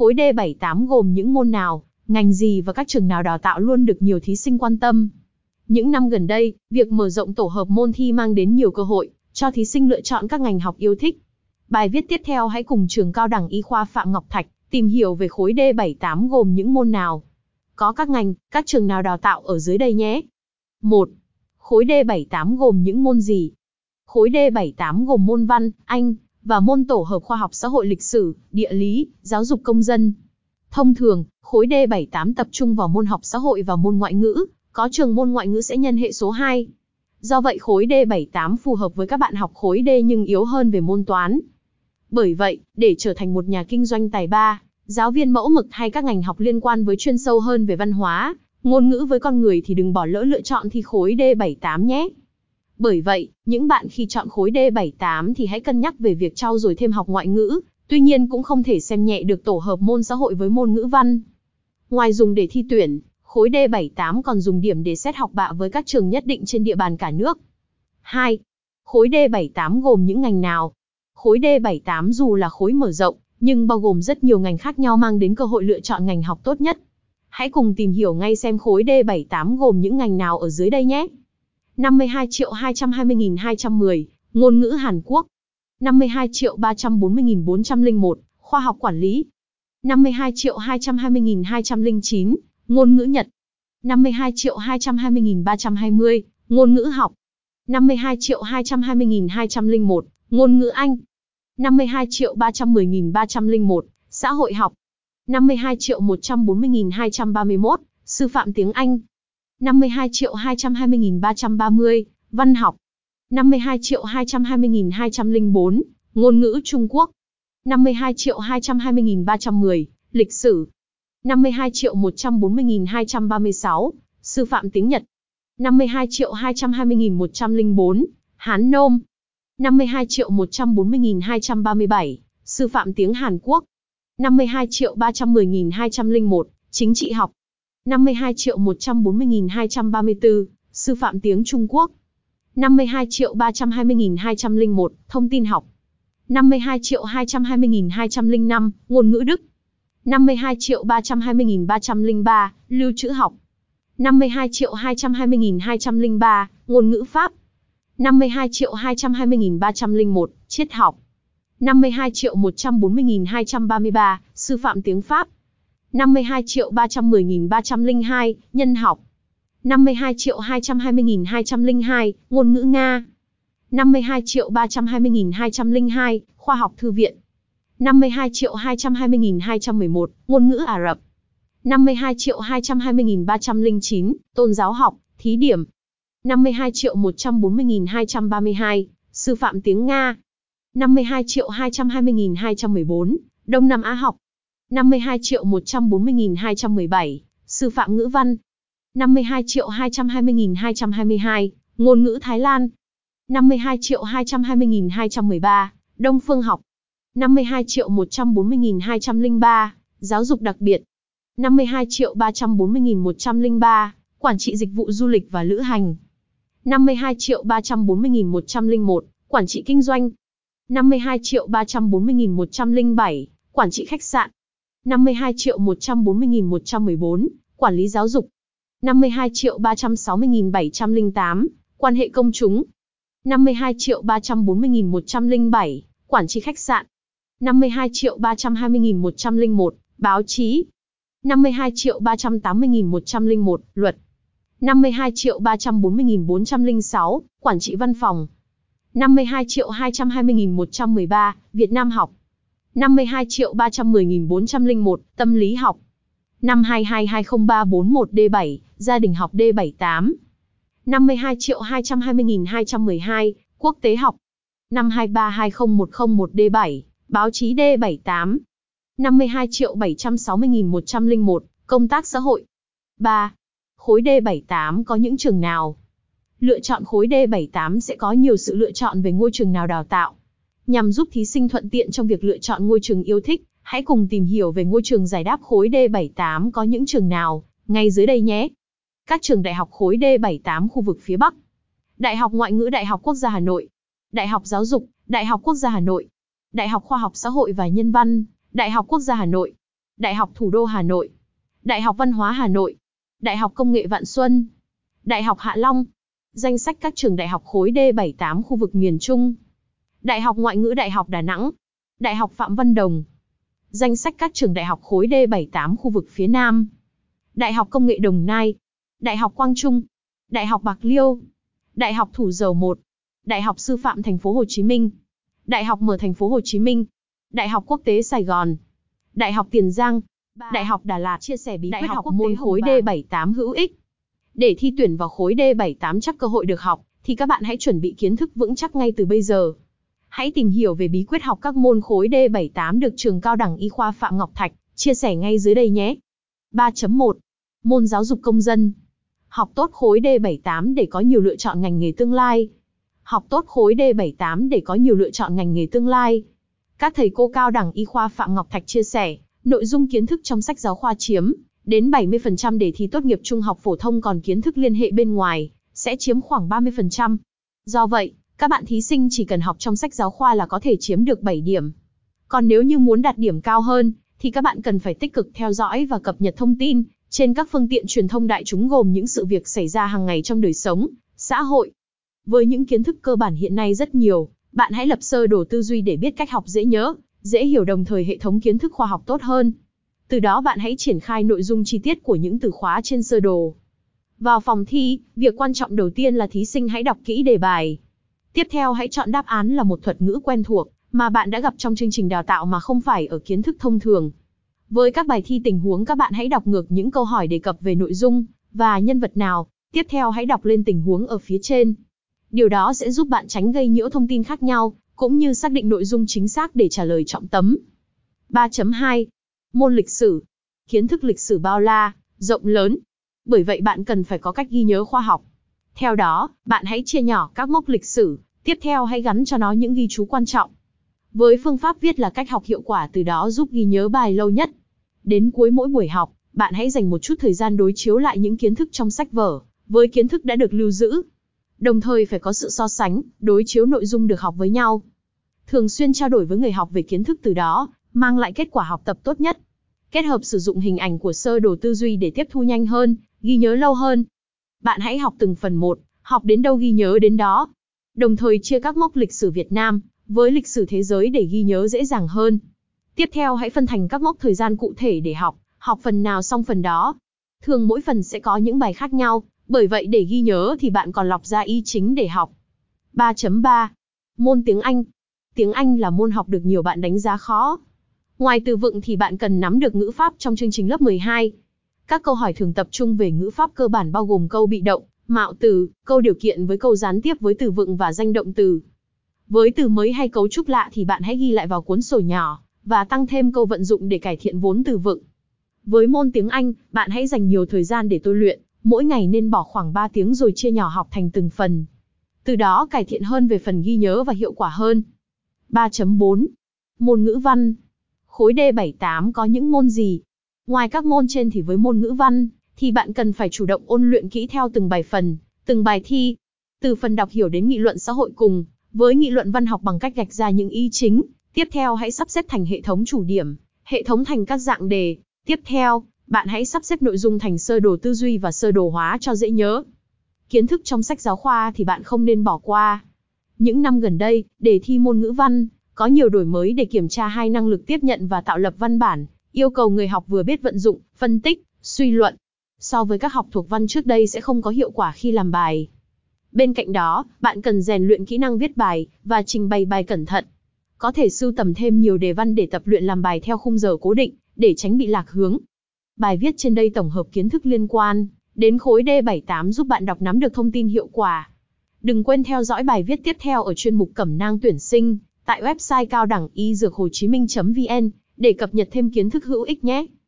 Khối D78 gồm những môn nào, ngành gì và các trường nào đào tạo luôn được nhiều thí sinh quan tâm. Những năm gần đây, việc mở rộng tổ hợp môn thi mang đến nhiều cơ hội cho thí sinh lựa chọn các ngành học yêu thích. Bài viết tiếp theo hãy cùng trường cao đẳng y khoa Phạm Ngọc Thạch tìm hiểu về khối D78 gồm những môn nào. Có các ngành, các trường nào đào tạo ở dưới đây nhé. 1. Khối D78 gồm những môn gì? Khối D78 gồm môn văn, Anh, và môn tổ hợp khoa học xã hội lịch sử, địa lý, giáo dục công dân. Thông thường, khối D78 tập trung vào môn học xã hội và môn ngoại ngữ, có trường môn ngoại ngữ sẽ nhân hệ số 2. Do vậy khối D78 phù hợp với các bạn học khối D nhưng yếu hơn về môn toán. Bởi vậy, để trở thành một nhà kinh doanh tài ba, giáo viên mẫu mực hay các ngành học liên quan với chuyên sâu hơn về văn hóa, ngôn ngữ với con người thì đừng bỏ lỡ lựa chọn thi khối D78 nhé. Bởi vậy, những bạn khi chọn khối D78 thì hãy cân nhắc về việc trau dồi thêm học ngoại ngữ, tuy nhiên cũng không thể xem nhẹ được tổ hợp môn xã hội với môn ngữ văn. Ngoài dùng để thi tuyển, khối D78 còn dùng điểm để xét học bạ với các trường nhất định trên địa bàn cả nước. 2. Khối D78 gồm những ngành nào? Khối D78 dù là khối mở rộng, nhưng bao gồm rất nhiều ngành khác nhau mang đến cơ hội lựa chọn ngành học tốt nhất. Hãy cùng tìm hiểu ngay xem khối D78 gồm những ngành nào ở dưới đây nhé. 52 triệu 220.210, ngôn ngữ Hàn Quốc. 52 triệu 340.401, khoa học quản lý. 52 triệu 220.209, ngôn ngữ Nhật. 52 triệu 220.320, ngôn ngữ học. 52 triệu 220.201, ngôn ngữ Anh. 52 triệu 310.301, xã hội học. 52 triệu 140.231, sư phạm tiếng Anh. 52 triệu 220.330, văn học. 52 triệu 220.204, ngôn ngữ Trung Quốc. 52 triệu 220.310, lịch sử. 52 triệu 140.236, sư phạm tiếng Nhật. 52 triệu 220.104, Hán Nôm. 52 triệu 140.237, sư phạm tiếng Hàn Quốc. 52 triệu 310.201, chính trị học. 52 triệu 140.234, sư phạm tiếng Trung Quốc. 52 triệu 320.201, thông tin học. 52 triệu 220.205, ngôn ngữ Đức. 52 triệu 320.303, lưu trữ học. 52 triệu 220.203, ngôn ngữ Pháp. 52 triệu 220.301, triết học. 52 triệu 140.233, sư phạm tiếng Pháp. 52 triệu 310.302, nhân học. 52 triệu 220.202, ngôn ngữ Nga. 52 triệu 320.202, khoa học thư viện. 52 triệu 220.211, ngôn ngữ Ả Rập. 52 triệu 220.309, tôn giáo học, thí điểm. 52 triệu 140.232, sư phạm tiếng Nga. 52 triệu 220.214, Đông Nam Á học. 52 triệu 140.217, sư phạm ngữ văn. 52 triệu 220.222, ngôn ngữ Thái Lan. 52 triệu 220.213, Đông phương học. 52 triệu 140.203, giáo dục đặc biệt. 52 triệu 340.103, quản trị dịch vụ du lịch và lữ hành. 52 triệu 340.101, quản trị kinh doanh. 52 triệu 340.107, quản trị khách sạn. 52 triệu 140.114, quản lý giáo dục. 52 triệu 360.708, quan hệ công chúng. 52 triệu 340.107, quản trị khách sạn. 52 triệu 320.101, báo chí. 52 triệu 380.101, luật. 52 triệu 340.406, quản trị văn phòng. 52 triệu 220.113, Việt Nam học. 52 triệu 310.401, tâm lý học. 5222031D7, gia đình học D78. 52 triệu 220.212, quốc tế học. 523201011D7, báo chí D78. 52 triệu 760.101, công tác xã hội. 3. Khối D78 có những trường nào? Lựa chọn khối D78 sẽ có nhiều sự lựa chọn về ngôi trường nào đào tạo. Nhằm giúp thí sinh thuận tiện trong việc lựa chọn ngôi trường yêu thích, hãy cùng tìm hiểu về ngôi trường giải đáp khối D78 có những trường nào, ngay dưới đây nhé. Các trường đại học khối D78 khu vực phía Bắc. Đại học Ngoại ngữ Đại học Quốc gia Hà Nội. Đại học Giáo dục, Đại học Quốc gia Hà Nội. Đại học Khoa học Xã hội và Nhân văn, Đại học Quốc gia Hà Nội. Đại học Thủ đô Hà Nội, Đại học Văn hóa Hà Nội, Đại học Công nghệ Vạn Xuân, Đại học Hạ Long. Danh sách các trường đại học khối D78 khu vực miền Trung. Đại học Ngoại ngữ Đại học Đà Nẵng, Đại học Phạm Văn Đồng. Danh sách các trường đại học khối D78 khu vực phía Nam. Đại học Công nghệ Đồng Nai, Đại học Quang Trung, Đại học Bạc Liêu, Đại học Thủ Dầu Một, Đại học Sư phạm Thành phố Hồ Chí Minh, Đại học Mở Thành phố Hồ Chí Minh, Đại học Quốc tế Sài Gòn, Đại học Tiền Giang, Đại học Đà Lạt chia sẻ bí quyết học, học môn khối D78 hữu ích. Để thi tuyển vào khối D78 chắc cơ hội được học, thì các bạn hãy chuẩn bị kiến thức vững chắc ngay từ bây giờ. Hãy tìm hiểu về bí quyết học các môn khối D78 được trường cao đẳng y khoa Phạm Ngọc Thạch chia sẻ ngay dưới đây nhé. 3.1 Môn giáo dục công dân Học tốt khối D78 để có nhiều lựa chọn ngành nghề tương lai. Học tốt khối D78 để có nhiều lựa chọn ngành nghề tương lai. Các thầy cô cao đẳng y khoa Phạm Ngọc Thạch chia sẻ, nội dung kiến thức trong sách giáo khoa chiếm đến 70% đề thi tốt nghiệp trung học phổ thông còn kiến thức liên hệ bên ngoài sẽ chiếm khoảng 30%. Do vậy, các bạn thí sinh chỉ cần học trong sách giáo khoa là có thể chiếm được 7 điểm. Còn nếu như muốn đạt điểm cao hơn, thì các bạn cần phải tích cực theo dõi và cập nhật thông tin trên các phương tiện truyền thông đại chúng gồm những sự việc xảy ra hàng ngày trong đời sống, xã hội. Với những kiến thức cơ bản hiện nay rất nhiều, bạn hãy lập sơ đồ tư duy để biết cách học dễ nhớ, dễ hiểu đồng thời hệ thống kiến thức khoa học tốt hơn. Từ đó bạn hãy triển khai nội dung chi tiết của những từ khóa trên sơ đồ. Vào phòng thi, việc quan trọng đầu tiên là thí sinh hãy đọc kỹ đề bài. Tiếp theo hãy chọn đáp án là một thuật ngữ quen thuộc, mà bạn đã gặp trong chương trình đào tạo mà không phải ở kiến thức thông thường. Với các bài thi tình huống các bạn hãy đọc ngược những câu hỏi đề cập về nội dung và nhân vật nào, tiếp theo hãy đọc lên tình huống ở phía trên. Điều đó sẽ giúp bạn tránh gây nhiễu thông tin khác nhau, cũng như xác định nội dung chính xác để trả lời trọng tấm. 3.2. Môn lịch sử. Kiến thức lịch sử bao la, rộng lớn. Bởi vậy bạn cần phải có cách ghi nhớ khoa học. Theo đó, bạn hãy chia nhỏ các mốc lịch sử, tiếp theo hãy gắn cho nó những ghi chú quan trọng. Với phương pháp viết là cách học hiệu quả từ đó giúp ghi nhớ bài lâu nhất. Đến cuối mỗi buổi học, bạn hãy dành một chút thời gian đối chiếu lại những kiến thức trong sách vở, với kiến thức đã được lưu giữ. Đồng thời phải có sự so sánh, đối chiếu nội dung được học với nhau. Thường xuyên trao đổi với người học về kiến thức từ đó, mang lại kết quả học tập tốt nhất. Kết hợp sử dụng hình ảnh của sơ đồ tư duy để tiếp thu nhanh hơn, ghi nhớ lâu hơn. Bạn hãy học từng phần một, học đến đâu ghi nhớ đến đó. Đồng thời chia các mốc lịch sử Việt Nam với lịch sử thế giới để ghi nhớ dễ dàng hơn. Tiếp theo hãy phân thành các mốc thời gian cụ thể để học, học phần nào xong phần đó. Thường mỗi phần sẽ có những bài khác nhau, bởi vậy để ghi nhớ thì bạn còn lọc ra ý chính để học. 3.3 Môn tiếng Anh Tiếng Anh là môn học được nhiều bạn đánh giá khó. Ngoài từ vựng thì bạn cần nắm được ngữ pháp trong chương trình lớp 12. Các câu hỏi thường tập trung về ngữ pháp cơ bản bao gồm câu bị động, mạo từ, câu điều kiện với câu gián tiếp với từ vựng và danh động từ. Với từ mới hay cấu trúc lạ thì bạn hãy ghi lại vào cuốn sổ nhỏ và tăng thêm câu vận dụng để cải thiện vốn từ vựng. Với môn tiếng Anh, bạn hãy dành nhiều thời gian để tôi luyện, mỗi ngày nên bỏ khoảng 3 tiếng rồi chia nhỏ học thành từng phần. Từ đó cải thiện hơn về phần ghi nhớ và hiệu quả hơn. 3.4 Môn ngữ văn Khối D78 có những môn gì? Ngoài các môn trên thì với môn ngữ văn, thì bạn cần phải chủ động ôn luyện kỹ theo từng bài phần, từng bài thi. Từ phần đọc hiểu đến nghị luận xã hội cùng, với nghị luận văn học bằng cách gạch ra những ý chính, Tiếp theo hãy sắp xếp thành hệ thống chủ điểm, hệ thống thành các dạng đề. Tiếp theo, bạn hãy sắp xếp nội dung thành sơ đồ tư duy và sơ đồ hóa cho dễ nhớ. Kiến thức trong sách giáo khoa thì bạn không nên bỏ qua. Những năm gần đây, đề thi môn ngữ văn, có nhiều đổi mới để kiểm tra hai năng lực tiếp nhận và tạo lập văn bản, yêu cầu người học vừa biết vận dụng, phân tích, suy luận. So với các học thuộc văn trước đây sẽ không có hiệu quả khi làm bài. Bên cạnh đó, bạn cần rèn luyện kỹ năng viết bài và trình bày bài cẩn thận có thể sưu tầm thêm nhiều đề văn để tập luyện làm bài theo khung giờ cố định, để tránh bị lạc hướng. Bài viết trên đây tổng hợp kiến thức liên quan đến khối D78 giúp bạn đọc nắm được thông tin hiệu quả. Đừng quên theo dõi bài viết tiếp theo ở chuyên mục Cẩm nang tuyển sinh tại website cao đẳng y dược hồ chí minh.vn để cập nhật thêm kiến thức hữu ích nhé.